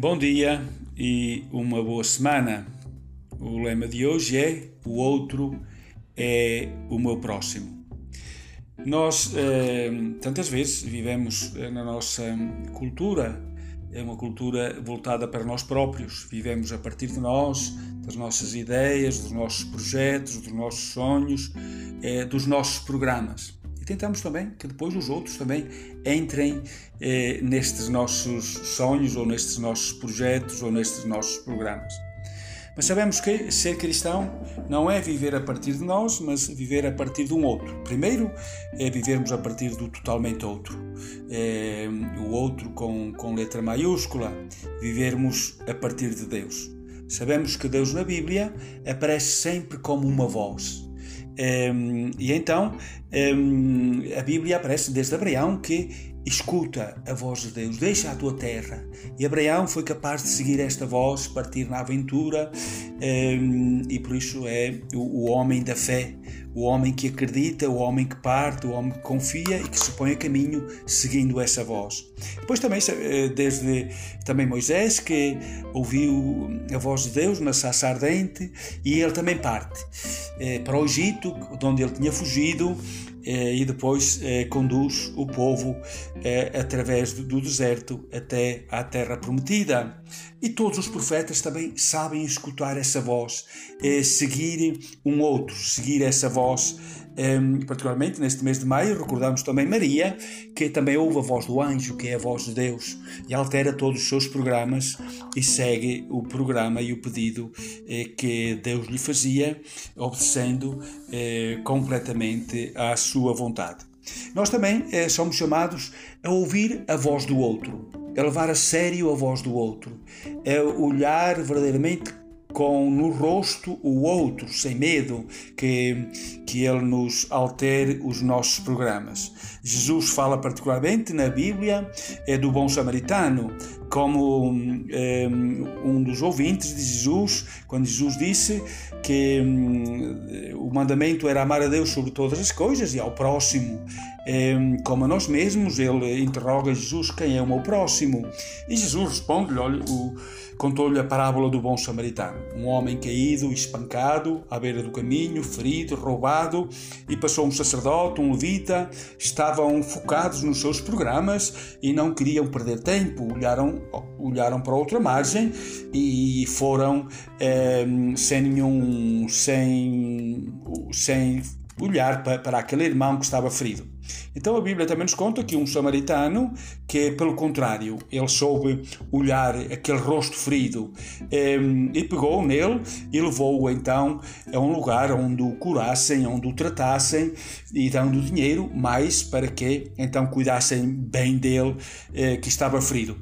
Bom dia e uma boa semana. O lema de hoje é: O outro é o meu próximo. Nós eh, tantas vezes vivemos eh, na nossa cultura, é uma cultura voltada para nós próprios. Vivemos a partir de nós, das nossas ideias, dos nossos projetos, dos nossos sonhos, eh, dos nossos programas tentamos também que depois os outros também entrem eh, nestes nossos sonhos ou nestes nossos projetos ou nestes nossos programas. Mas sabemos que ser cristão não é viver a partir de nós, mas viver a partir de um outro. Primeiro é vivermos a partir do totalmente outro. É, o outro com, com letra maiúscula. Vivermos a partir de Deus. Sabemos que Deus na Bíblia aparece sempre como uma voz. Um, e então um, a Bíblia aparece desde Abraão que escuta a voz de Deus, deixa a tua terra. E Abraão foi capaz de seguir esta voz, partir na aventura, um, e por isso é o, o, homem da fé, o homem que acredita, o homem que parte, o homem que confia e que se põe a caminho seguindo essa voz. Depois também, eh, desde também Moisés, que ouviu a voz de Deus na saça ardente, e ele também parte para o Egito, de onde ele tinha fugido, eh, e depois eh, conduz o povo eh, através do deserto até à terra prometida. E todos os profetas também sabem escutar essa voz, seguir um outro, seguir essa voz particularmente neste mês de maio, recordamos também Maria, que também ouve a voz do anjo, que é a voz de Deus, e altera todos os seus programas e segue o programa e o pedido eh, que Deus lhe fazia, obedecendo eh, completamente à sua vontade. Nós também eh, somos chamados a ouvir a voz do outro, a levar a sério a voz do outro, a olhar verdadeiramente com no rosto o outro, sem medo que, que ele nos altere os nossos programas. Jesus fala particularmente na Bíblia é do bom samaritano, como um, um dos ouvintes de Jesus, quando Jesus disse que um, o mandamento era amar a Deus sobre todas as coisas e ao próximo como a nós mesmos, ele interroga Jesus quem é o meu próximo. E Jesus responde-lhe, contou-lhe a parábola do bom samaritano. Um homem caído, espancado, à beira do caminho, ferido, roubado, e passou um sacerdote, um levita, estavam focados nos seus programas e não queriam perder tempo, olharam, olharam para outra margem e foram sem nenhum, sem, sem olhar para, para aquele irmão que estava ferido. Então a Bíblia também nos conta que um samaritano, que pelo contrário, ele soube olhar aquele rosto ferido ehm, e pegou nele e levou-o então a um lugar onde o curassem, onde o tratassem e dando dinheiro mais para que então cuidassem bem dele eh, que estava ferido.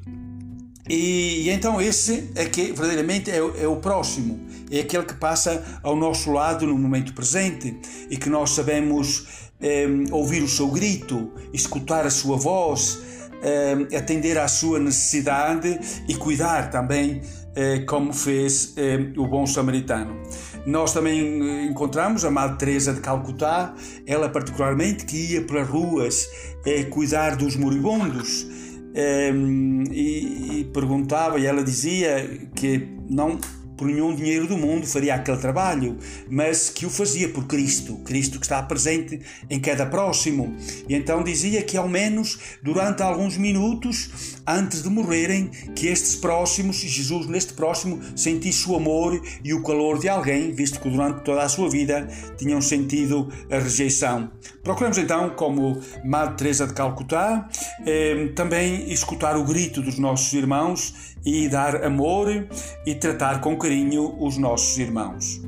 E, e, então esse é que verdadeiramente é, é, o próximo, é aquele que passa ao nosso lado no momento presente e que nós sabemos é, ouvir o seu grito, escutar a sua voz, é, atender à sua necessidade e cuidar também é, como fez o bom samaritano. Nós também encontramos a Madre Teresa de Calcutá, ela particularmente que ia pelas ruas cuidar dos moribundos e, e perguntava, e ela dizia que não por nenhum dinheiro do mundo faria aquele trabalho, mas que o fazia por Cristo, Cristo que está presente em cada próximo. E então dizia que ao menos durante alguns minutos antes de morrerem, que estes próximos, Jesus neste próximo, sentisse o amor e o calor de alguém, visto que durante toda a sua vida tinham sentido a rejeição. Procuramos então, como Madre Teresa de Calcutá, eh, também escutar o grito dos nossos irmãos e dar amor e tratar com carinho os nossos irmãos.